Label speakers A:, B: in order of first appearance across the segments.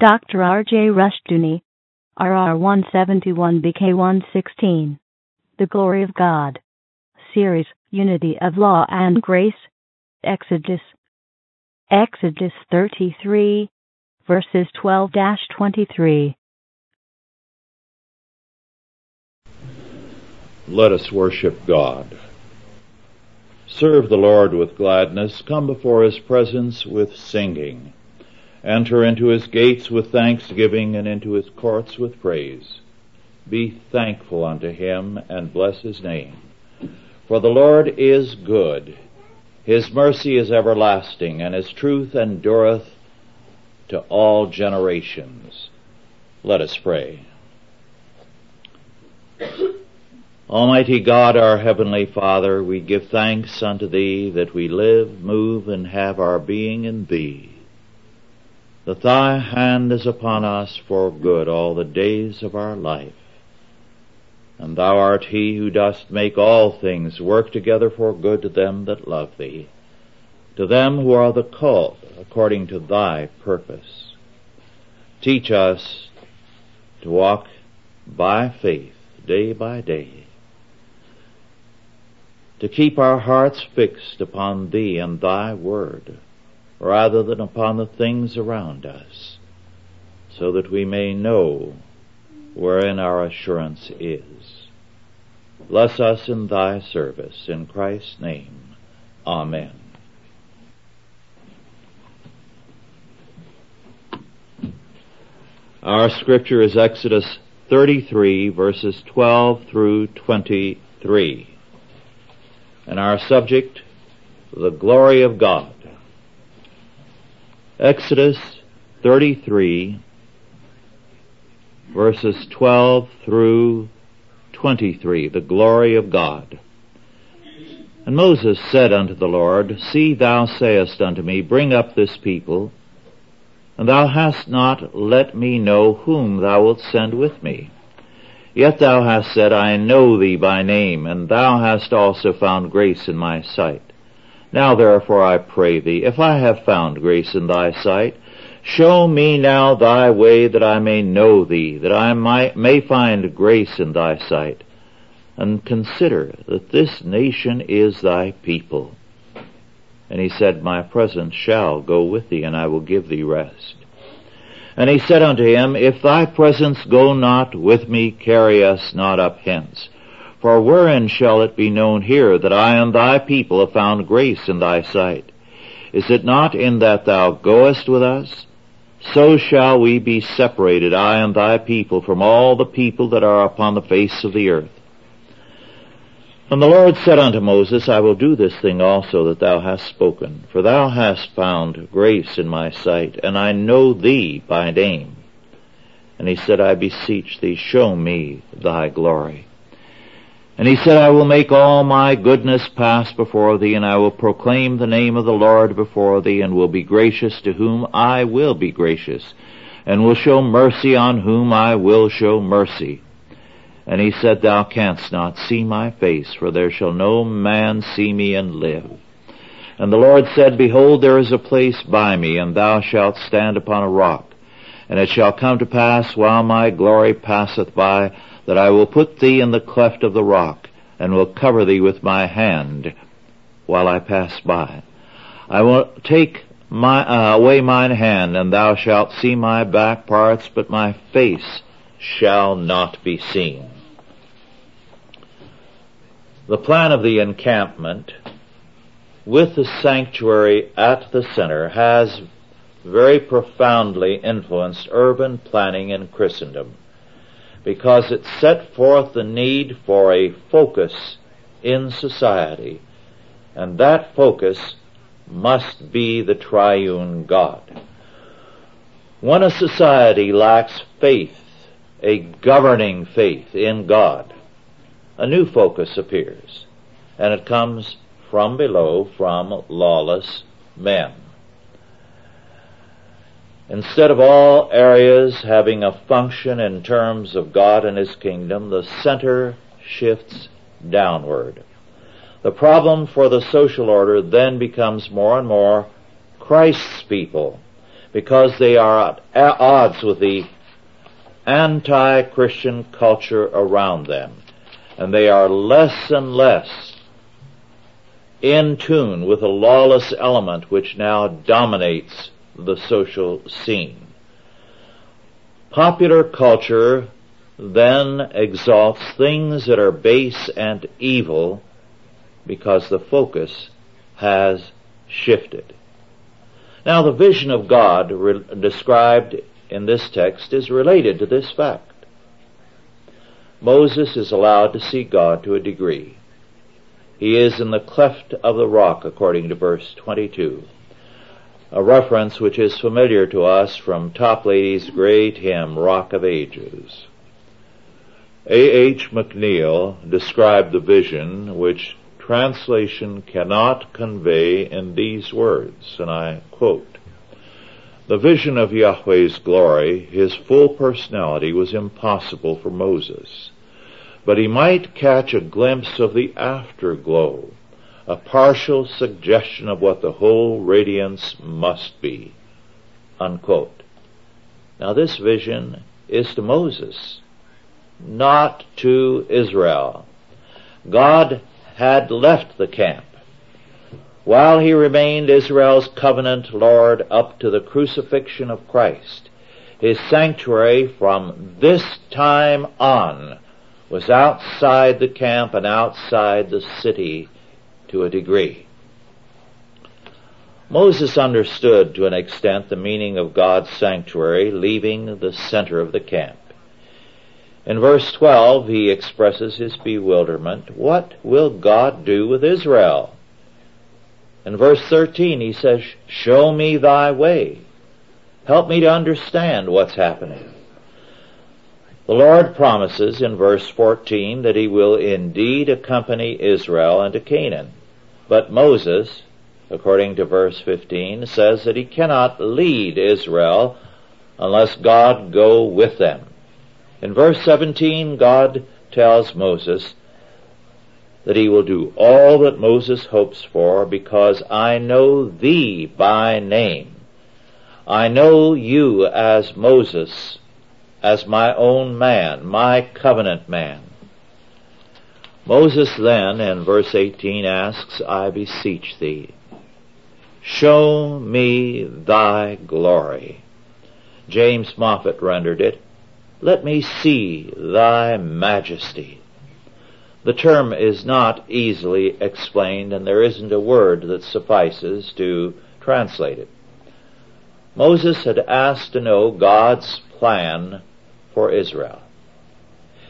A: Dr. R.J. Rushdoony, RR 171 BK 116. The Glory of God. Series, Unity of Law and Grace. Exodus. Exodus 33, verses 12 23.
B: Let us worship God. Serve the Lord with gladness. Come before His presence with singing. Enter into His gates with thanksgiving and into His courts with praise. Be thankful unto Him and bless His name. For the Lord is good. His mercy is everlasting and His truth endureth to all generations. Let us pray. Almighty God, our Heavenly Father, we give thanks unto Thee that we live, move, and have our being in Thee. That Thy hand is upon us for good all the days of our life. And Thou art He who dost make all things work together for good to them that love Thee, to them who are the called according to Thy purpose. Teach us to walk by faith day by day to keep our hearts fixed upon Thee and Thy Word, rather than upon the things around us, so that we may know wherein our assurance is. Bless us in Thy service, in Christ's name. Amen. Our scripture is Exodus 33 verses 12 through 23 and our subject, the glory of God. Exodus 33 verses 12 through 23, the glory of God. And Moses said unto the Lord, See, thou sayest unto me, Bring up this people, and thou hast not let me know whom thou wilt send with me. Yet thou hast said, I know thee by name, and thou hast also found grace in my sight. Now therefore I pray thee, if I have found grace in thy sight, show me now thy way that I may know thee, that I might, may find grace in thy sight. And consider that this nation is thy people. And he said, My presence shall go with thee, and I will give thee rest. And he said unto him, If thy presence go not with me, carry us not up hence. For wherein shall it be known here that I and thy people have found grace in thy sight? Is it not in that thou goest with us? So shall we be separated, I and thy people, from all the people that are upon the face of the earth. And the Lord said unto Moses, I will do this thing also that thou hast spoken, for thou hast found grace in my sight, and I know thee by name. And he said, I beseech thee, show me thy glory. And he said, I will make all my goodness pass before thee, and I will proclaim the name of the Lord before thee, and will be gracious to whom I will be gracious, and will show mercy on whom I will show mercy. And he said, Thou canst not see my face, for there shall no man see me and live. And the Lord said, Behold, there is a place by me, and thou shalt stand upon a rock. And it shall come to pass, while my glory passeth by, that I will put thee in the cleft of the rock, and will cover thee with my hand, while I pass by. I will take my, uh, away mine hand, and thou shalt see my back parts, but my face shall not be seen. The plan of the encampment with the sanctuary at the center has very profoundly influenced urban planning in Christendom because it set forth the need for a focus in society and that focus must be the triune God. When a society lacks faith, a governing faith in God, a new focus appears, and it comes from below, from lawless men. Instead of all areas having a function in terms of God and His kingdom, the center shifts downward. The problem for the social order then becomes more and more Christ's people, because they are at odds with the anti-Christian culture around them. And they are less and less in tune with the lawless element which now dominates the social scene. Popular culture then exalts things that are base and evil because the focus has shifted. Now the vision of God re- described in this text is related to this fact. Moses is allowed to see God to a degree. He is in the cleft of the rock according to verse 22. A reference which is familiar to us from Toplady's great hymn, Rock of Ages. A. H. McNeile described the vision which translation cannot convey in these words, and I quote, The vision of Yahweh's glory, his full personality, was impossible for Moses, but he might catch a glimpse of the afterglow, a partial suggestion of what the whole radiance must be. Unquote. Now this vision is to Moses not to Israel. God had left the camp. While he remained Israel's covenant Lord up to the crucifixion of Christ, his sanctuary from this time on was outside the camp and outside the city to a degree. Moses understood to an extent the meaning of God's sanctuary leaving the center of the camp. In verse 12, he expresses his bewilderment. What will God do with Israel? In verse 13, he says, Show me thy way. Help me to understand what's happening. The Lord promises in verse 14 that he will indeed accompany Israel into Canaan. But Moses, according to verse 15, says that he cannot lead Israel unless God go with them. In verse 17, God tells Moses that he will do all that Moses hopes for because I know thee by name. I know you as Moses, as my own man, my covenant man. Moses then, in verse 18, asks, I beseech thee, show me thy glory. James Moffatt rendered it, let me see thy majesty. The term is not easily explained and there isn't a word that suffices to translate it. Moses had asked to know God's plan for Israel.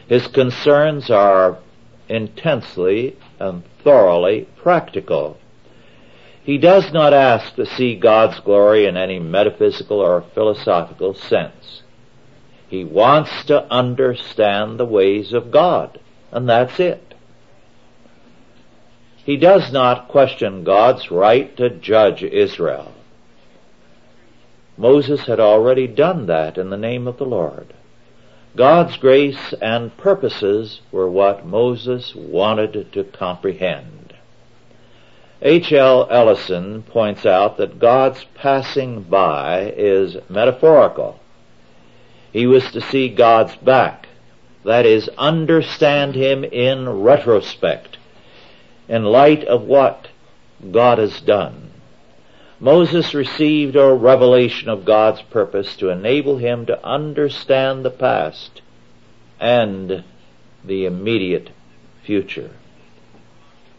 B: His concerns are intensely and thoroughly practical. He does not ask to see God's glory in any metaphysical or philosophical sense. He wants to understand the ways of God, and that's it. He does not question God's right to judge Israel. Moses had already done that in the name of the Lord. God's grace and purposes were what Moses wanted to comprehend. H. L. Ellison points out that God's passing by is metaphorical. He was to see God's back. That is, understand Him in retrospect, in light of what God has done. Moses received a revelation of God's purpose to enable him to understand the past and the immediate future.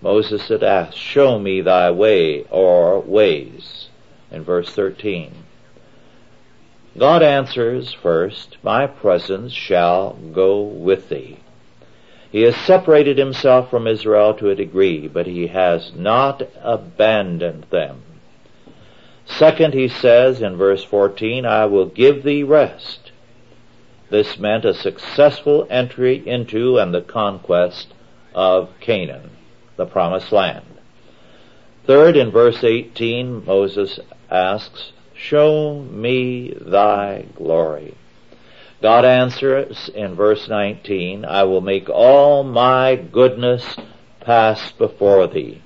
B: Moses had asked, show me thy way or ways in verse 13. God answers first, my presence shall go with thee. He has separated himself from Israel to a degree, but he has not abandoned them. Second, he says in verse 14, I will give thee rest. This meant a successful entry into and the conquest of Canaan, the promised land. Third, in verse 18, Moses asks, Show me thy glory. God answers in verse 19, I will make all my goodness pass before thee.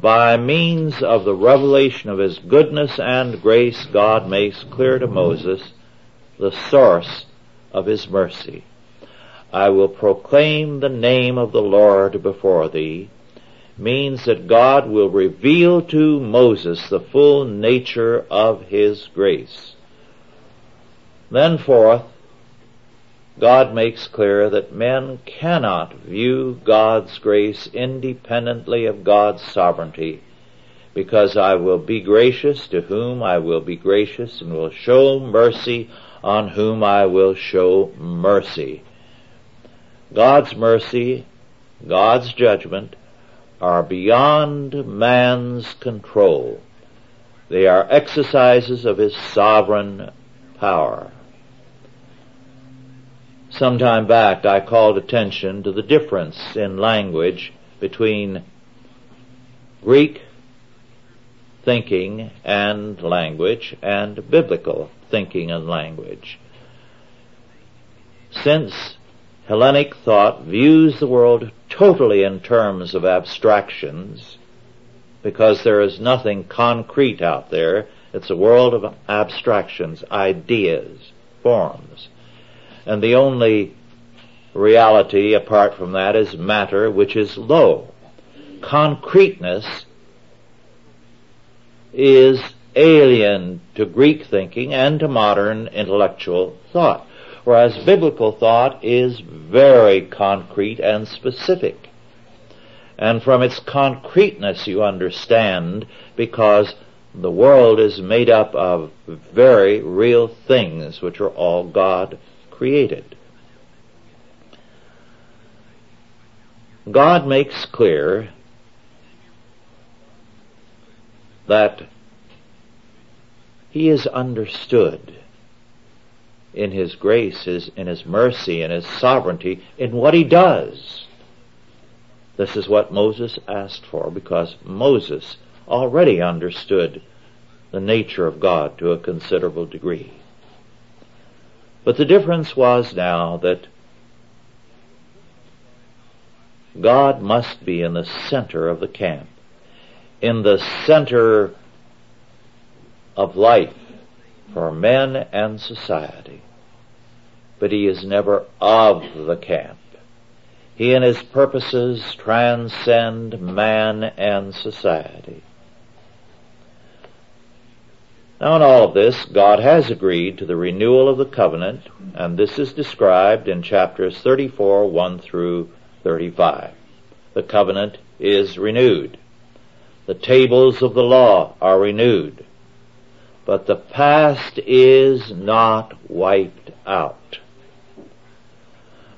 B: By means of the revelation of His goodness and grace, God makes clear to Moses the source of His mercy. I will proclaim the name of the Lord before thee means that God will reveal to Moses the full nature of His grace. Then fourth, God makes clear that men cannot view God's grace independently of God's sovereignty, because I will be gracious to whom I will be gracious and will show mercy on whom I will show mercy. God's mercy, God's judgment, are beyond man's control. They are exercises of his sovereign power. Some time back I called attention to the difference in language between Greek thinking and language and biblical thinking and language. Since Hellenic thought views the world totally in terms of abstractions because there is nothing concrete out there. It's a world of abstractions, ideas, forms. And the only reality apart from that is matter which is low. Concreteness is alien to Greek thinking and to modern intellectual thought whereas biblical thought is very concrete and specific. And from its concreteness you understand because the world is made up of very real things which are all God created. God makes clear that He is understood in His grace, in His mercy, in His sovereignty, in what He does. This is what Moses asked for because Moses already understood the nature of God to a considerable degree. But the difference was now that God must be in the center of the camp, in the center of life, for men and society. But he is never of the camp. He and his purposes transcend man and society. Now in all of this, God has agreed to the renewal of the covenant, and this is described in chapters 34, 1 through 35. The covenant is renewed. The tables of the law are renewed but the past is not wiped out.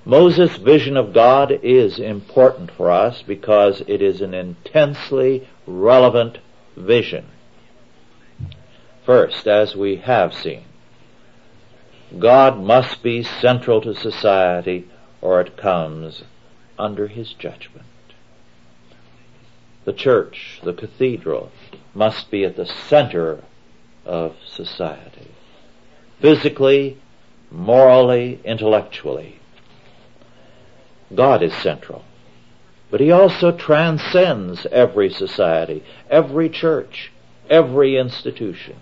B: Moses' vision of God is important for us because it is an intensely relevant vision. First, as we have seen, God must be central to society or it comes under his judgment. The church, the cathedral, must be at the center of society. Physically, morally, intellectually. God is central. But He also transcends every society, every church, every institution.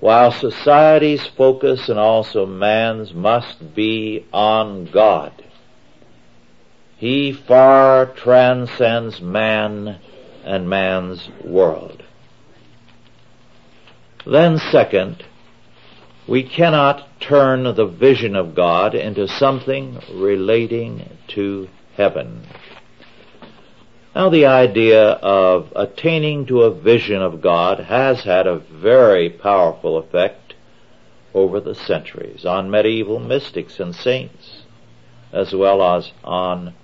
B: While society's focus and also man's must be on God, He far transcends man and man's world. Then second, we cannot turn the vision of God into something relating to heaven. Now the idea of attaining to a vision of God has had a very powerful effect over the centuries on medieval mystics and saints, as well as on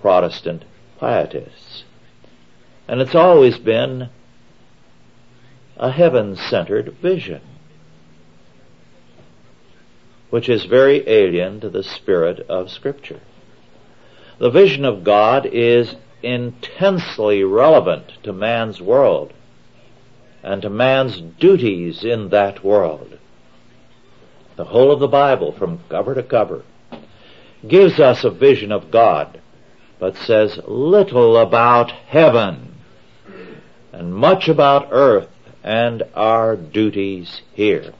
B: Protestant pietists. And it's always been a heaven-centered vision, which is very alien to the spirit of scripture. The vision of God is intensely relevant to man's world and to man's duties in that world. The whole of the Bible from cover to cover gives us a vision of God, but says little about heaven and much about earth and our duties here.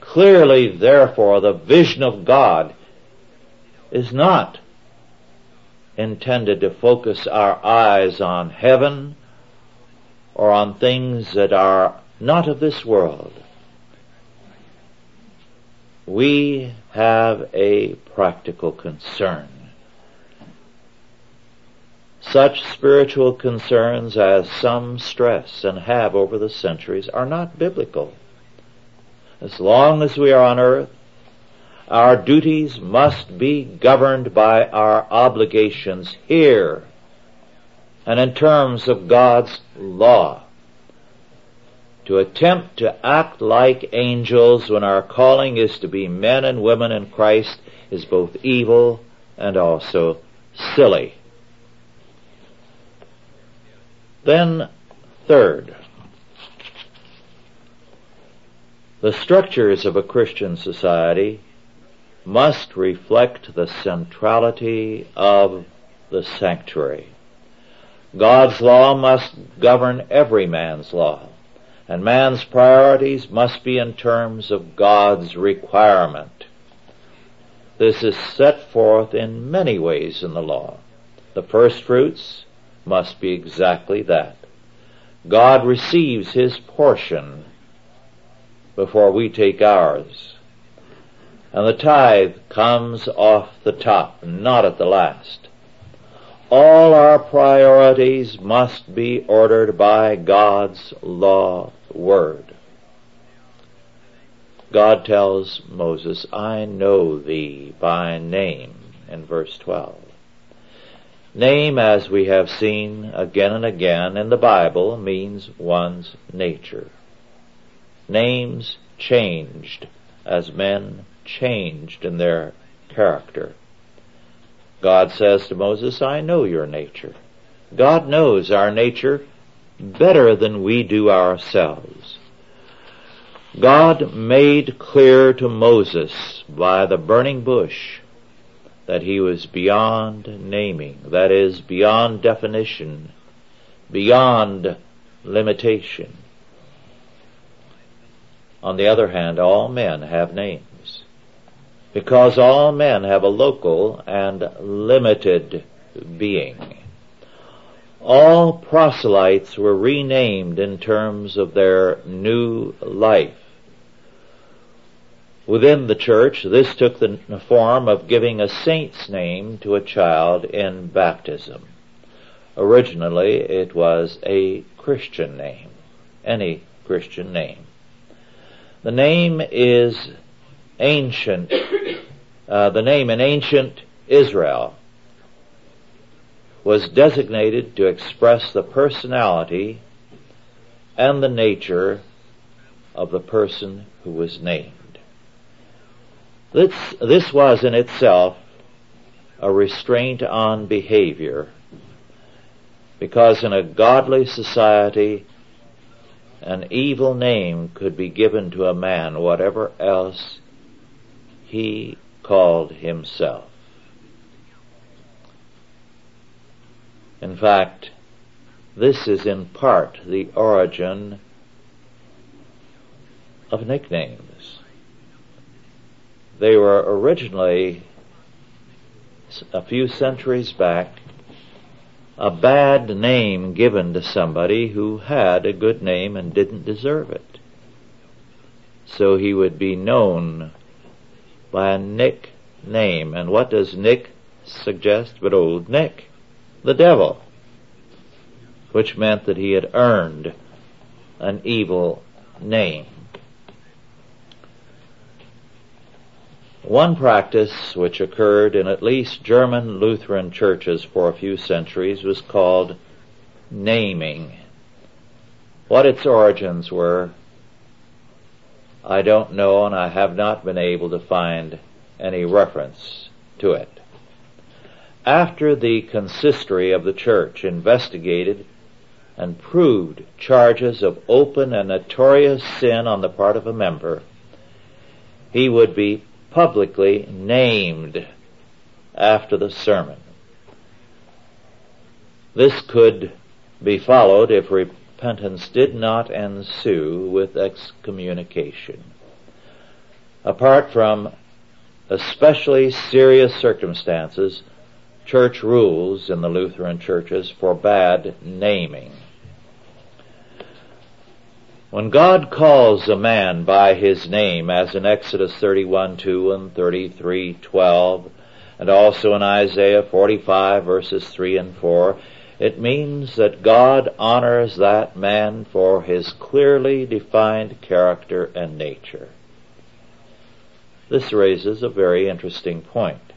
B: Clearly, therefore, the vision of God is not intended to focus our eyes on heaven or on things that are not of this world. We have a practical concern. Such spiritual concerns as some stress and have over the centuries are not biblical. As long as we are on earth, our duties must be governed by our obligations here and in terms of God's law. To attempt to act like angels when our calling is to be men and women in Christ is both evil and also silly. Then, third, the structures of a Christian society must reflect the centrality of the sanctuary. God's law must govern every man's law, and man's priorities must be in terms of God's requirement. This is set forth in many ways in the law. The first fruits must be exactly that. God receives His portion before we take ours. And the tithe comes off the top, not at the last. All our priorities must be ordered by God's law word. God tells Moses, I know thee by name in verse 12. Name, as we have seen again and again in the Bible, means one's nature. Names changed as men changed in their character. God says to Moses, I know your nature. God knows our nature better than we do ourselves. God made clear to Moses by the burning bush that he was beyond naming, that is, beyond definition, beyond limitation. On the other hand, all men have names, because all men have a local and limited being. All proselytes were renamed in terms of their new life. Within the church, this took the form of giving a saint's name to a child in baptism. Originally, it was a Christian name, any Christian name. The name is ancient, uh, the name in ancient Israel was designated to express the personality and the nature of the person who was named. This, this was in itself a restraint on behavior because in a godly society an evil name could be given to a man whatever else he called himself. In fact, this is in part the origin of nicknames. They were originally, a few centuries back, a bad name given to somebody who had a good name and didn't deserve it. So he would be known by a nickname. And what does Nick suggest but old Nick? The devil. Which meant that he had earned an evil name. One practice which occurred in at least German Lutheran churches for a few centuries was called naming. What its origins were, I don't know and I have not been able to find any reference to it. After the consistory of the church investigated and proved charges of open and notorious sin on the part of a member, he would be publicly named after the sermon. This could be followed if re- repentance did not ensue with excommunication. Apart from especially serious circumstances, church rules in the Lutheran churches forbade naming. When God calls a man by his name, as in Exodus 31, 2 and 33, 12, and also in Isaiah 45 verses 3 and 4, it means that God honors that man for his clearly defined character and nature. This raises a very interesting point.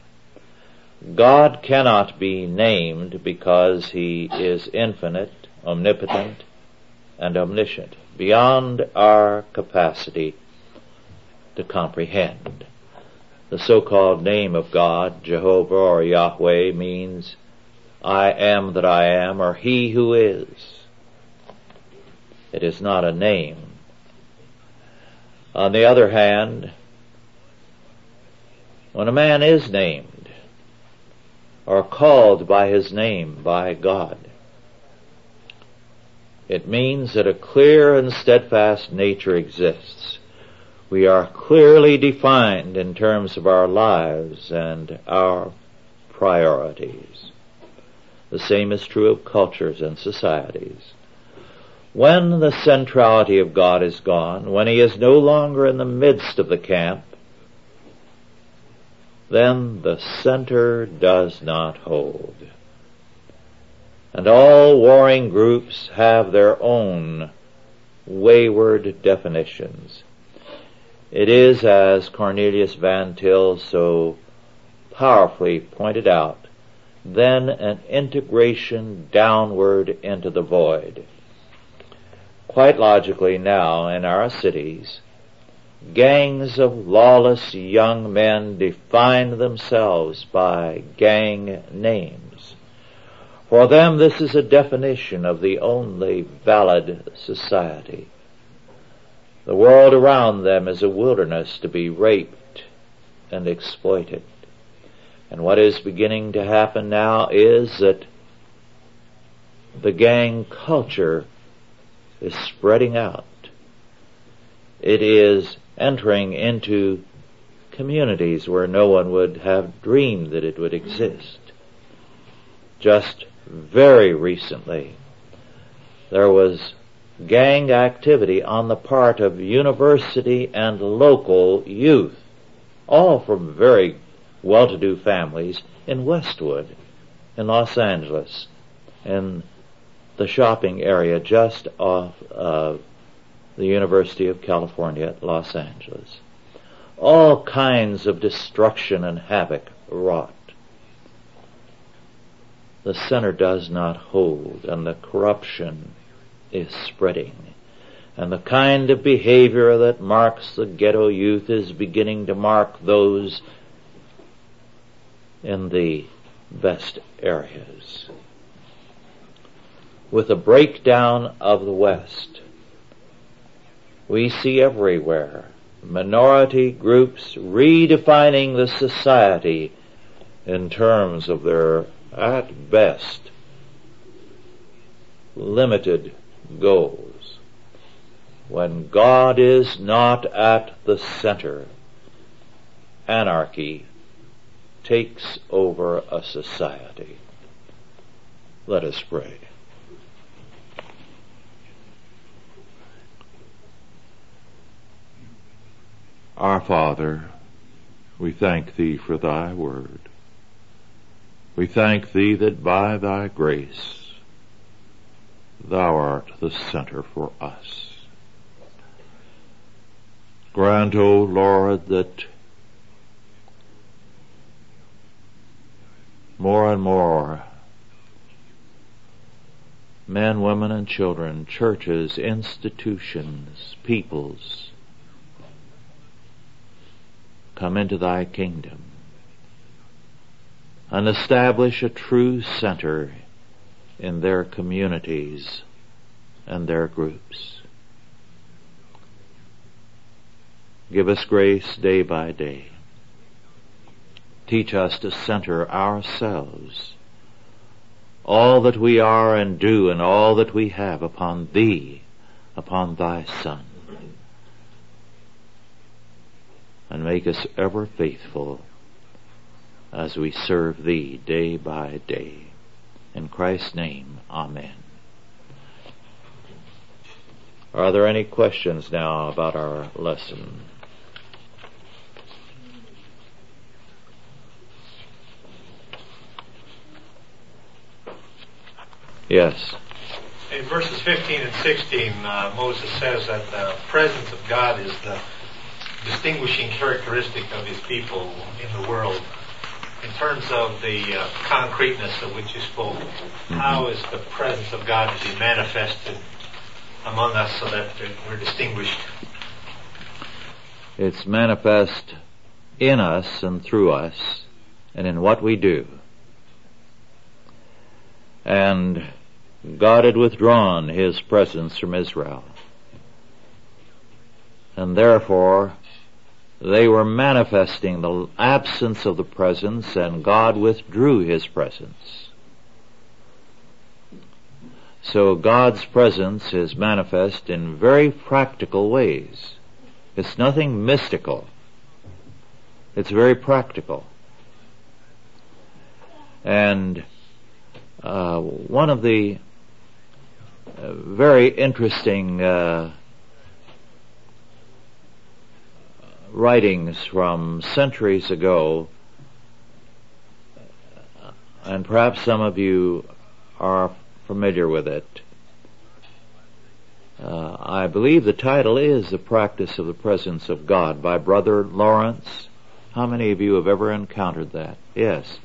B: God cannot be named because he is infinite, omnipotent, and omniscient beyond our capacity to comprehend. The so-called name of God, Jehovah or Yahweh, means I am that I am, or He who is. It is not a name. On the other hand, when a man is named, or called by his name by God, it means that a clear and steadfast nature exists. We are clearly defined in terms of our lives and our priorities. The same is true of cultures and societies. When the centrality of God is gone, when He is no longer in the midst of the camp, then the center does not hold and all warring groups have their own wayward definitions. It is, as Cornelius Van Til so powerfully pointed out, then an integration downward into the void. Quite logically now in our cities, gangs of lawless young men define themselves by gang names. For them, this is a definition of the only valid society. The world around them is a wilderness to be raped and exploited. And what is beginning to happen now is that the gang culture is spreading out. It is entering into communities where no one would have dreamed that it would exist. Just very recently, there was gang activity on the part of university and local youth, all from very well-to-do families in Westwood, in Los Angeles, in the shopping area just off of the University of California at Los Angeles. All kinds of destruction and havoc wrought the center does not hold and the corruption is spreading. And the kind of behavior that marks the ghetto youth is beginning to mark those in the best areas. With the breakdown of the West, we see everywhere minority groups redefining the society in terms of their at best, limited goals. When God is not at the center, anarchy takes over a society. Let us pray. Our Father, we thank Thee for Thy Word. We thank Thee that by Thy grace Thou art the center for us. Grant, O Lord, that more and more men, women, and children, churches, institutions, peoples come into Thy kingdom and establish a true center in their communities and their groups. Give us grace day by day. Teach us to center ourselves all that we are and do and all that we have upon thee, upon thy Son. And make us ever faithful as we serve thee day by day. In Christ's name, Amen. Are there any questions now about our lesson? Yes.
C: In verses 15 and 16, uh, Moses says that the presence of God is the distinguishing characteristic of his people in the world. In terms of the uh, concreteness of which you spoke, mm-hmm. how is the presence of God to be manifested among us so that we're distinguished?
B: It's manifest in us and through us and in what we do. And God had withdrawn his presence from Israel. And therefore, they were manifesting the absence of the presence and God withdrew his presence. So God's presence is manifest in very practical ways. It's nothing mystical. It's very practical. And uh, one of the very interesting uh, writings from centuries ago, and perhaps some of you are familiar with it. Uh, I believe the title is The Practice of the Presence of God by Brother Lawrence. How many of you have ever encountered that? Yes.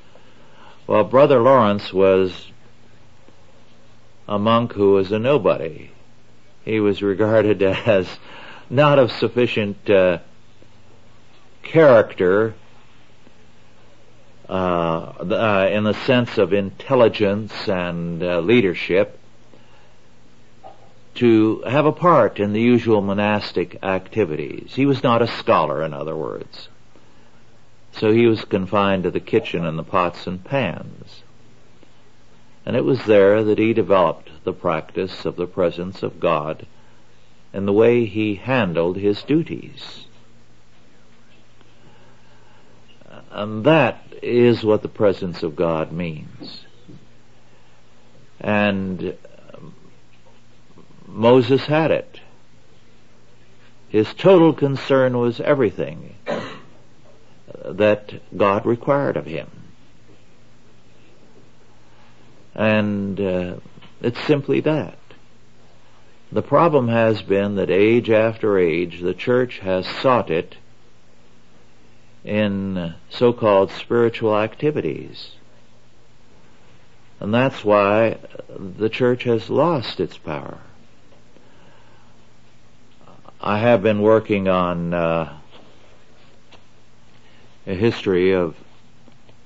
B: Well, Brother Lawrence was a monk who was a nobody. He was regarded as not of sufficient uh, character uh, uh, in the sense of intelligence and uh, leadership to have a part in the usual monastic activities. He was not a scholar, in other words. So he was confined to the kitchen and the pots and pans. And it was there that he developed the practice of the presence of God and the way he handled his duties. And that is what the presence of God means. And um, Moses had it. His total concern was everything that God required of him. And uh, it's simply that. The problem has been that age after age, the church has sought it in so-called spiritual activities. And that's why the church has lost its power. I have been working on uh, a history of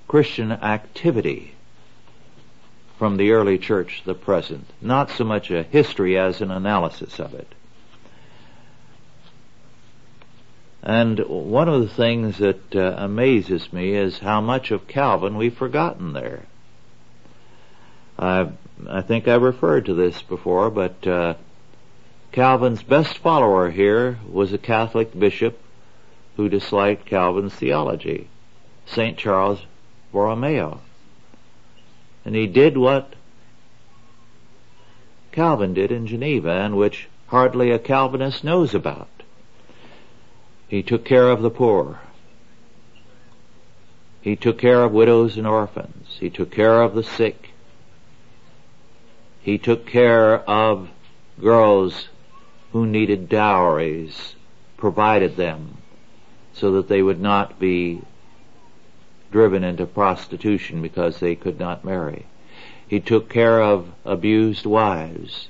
B: Christian activity from the early church to the present. Not so much a history as an analysis of it. And one of the things that uh, amazes me is how much of Calvin we've forgotten there. I, I think I referred to this before, but uh, Calvin's best follower here was a Catholic bishop who disliked Calvin's theology, St. Charles Borromeo. And he did what Calvin did in Geneva and which hardly a Calvinist knows about. He took care of the poor. He took care of widows and orphans. He took care of the sick. He took care of girls who needed dowries, provided them so that they would not be driven into prostitution because they could not marry. He took care of abused wives.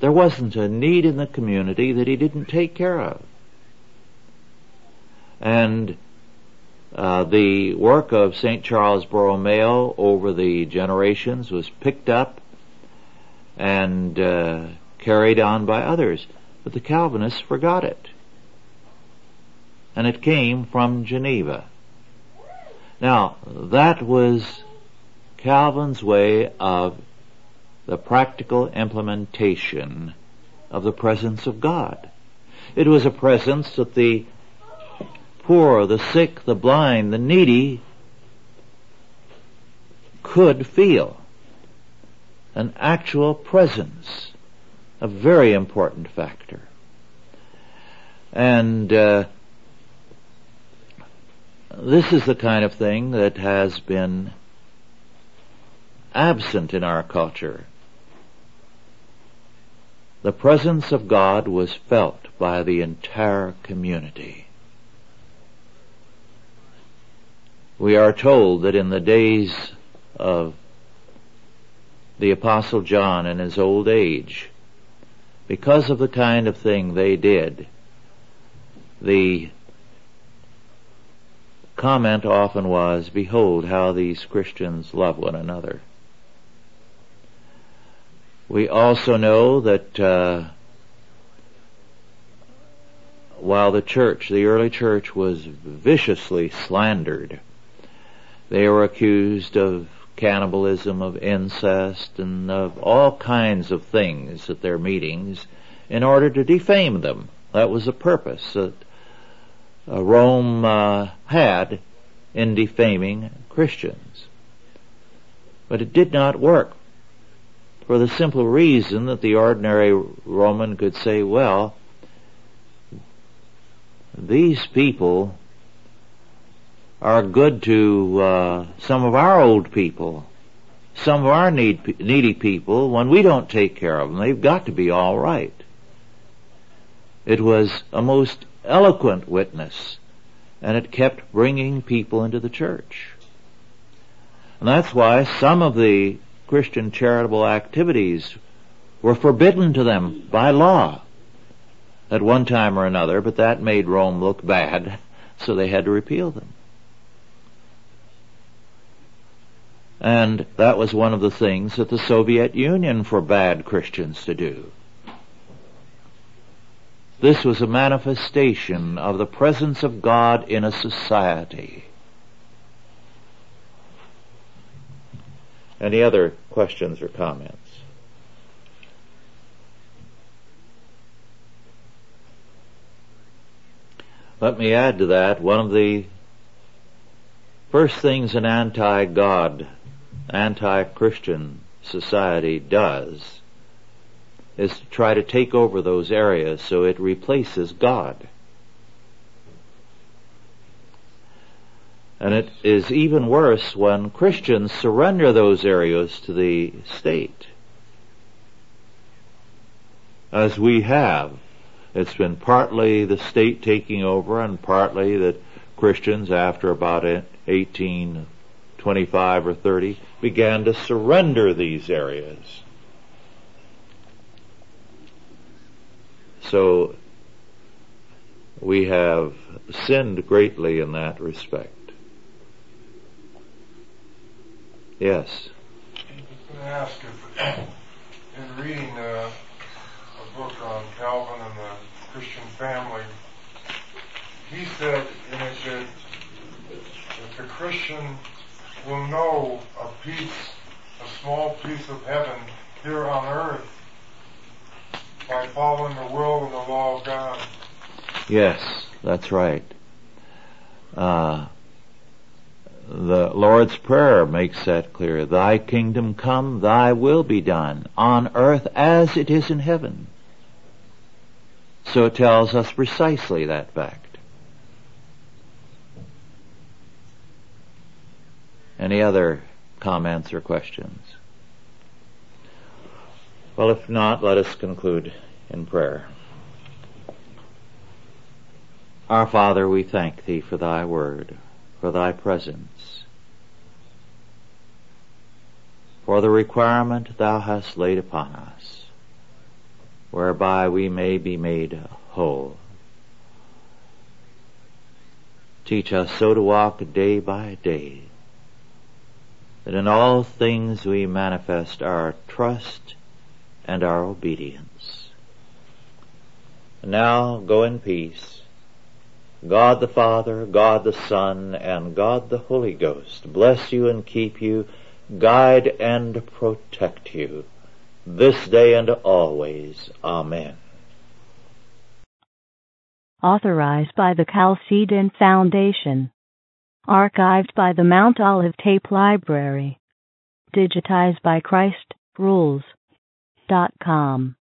B: There wasn't a need in the community that he didn't take care of. And uh, the work of St. Charles Borromeo over the generations was picked up and uh, carried on by others. But the Calvinists forgot it. And it came from Geneva. Now, that was Calvin's way of the practical implementation of the presence of God. It was a presence that the poor, the sick, the blind, the needy could feel. An actual presence, a very important factor. And uh, this is the kind of thing that has been absent in our culture. The presence of God was felt by the entire community. We are told that in the days of the apostle John in his old age, because of the kind of thing they did, the comment often was, behold how these Christians love one another. We also know that uh, while the church, the early church, was viciously slandered, they were accused of cannibalism, of incest, and of all kinds of things at their meetings in order to defame them. That was the purpose that Rome uh, had in defaming Christians. But it did not work for the simple reason that the ordinary Roman could say, well, these people are good to uh, some of our old people, some of our need, needy people. When we don't take care of them, they've got to be all right. It was a most eloquent witness, and it kept bringing people into the church. And that's why some of the Christian charitable activities were forbidden to them by law at one time or another, but that made Rome look bad, so they had to repeal them. And that was one of the things that the Soviet Union forbade Christians to do. This was a manifestation of the presence of God in a society. Any other questions or comments? Let me add to that, one of the first things an anti-God, anti-Christian society does is to try to take over those areas so it replaces God. And it is even worse when Christians surrender those areas to the state. As we have. It's been partly the state taking over and partly that Christians after about 1825 or 30 began to surrender these areas. So we have sinned greatly in that respect. Yes.
D: I ask if, in reading uh, a book on Calvin and the Christian family, he said and it that, that the Christian will know a piece, a small piece of heaven here on earth by following the will and the law of God.
B: Yes, that's right. Uh, the Lord's Prayer makes that clear. Thy kingdom come, thy will be done, on earth as it is in heaven. So it tells us precisely that fact. Any other comments or questions? Well, if not, let us conclude in prayer. Our Father, we thank Thee for Thy word for thy presence, for the requirement thou hast laid upon us, whereby we may be made whole. Teach us so to walk day by day, that in all things we manifest our trust and our obedience. Now go in peace God the Father, God the Son, and God the Holy Ghost bless you and keep you guide and protect you this day and always. Amen.
A: Authorized by the Chalcedon Foundation. Archived by the Mount Olive Tape Library. Digitized by Christ Rules.com.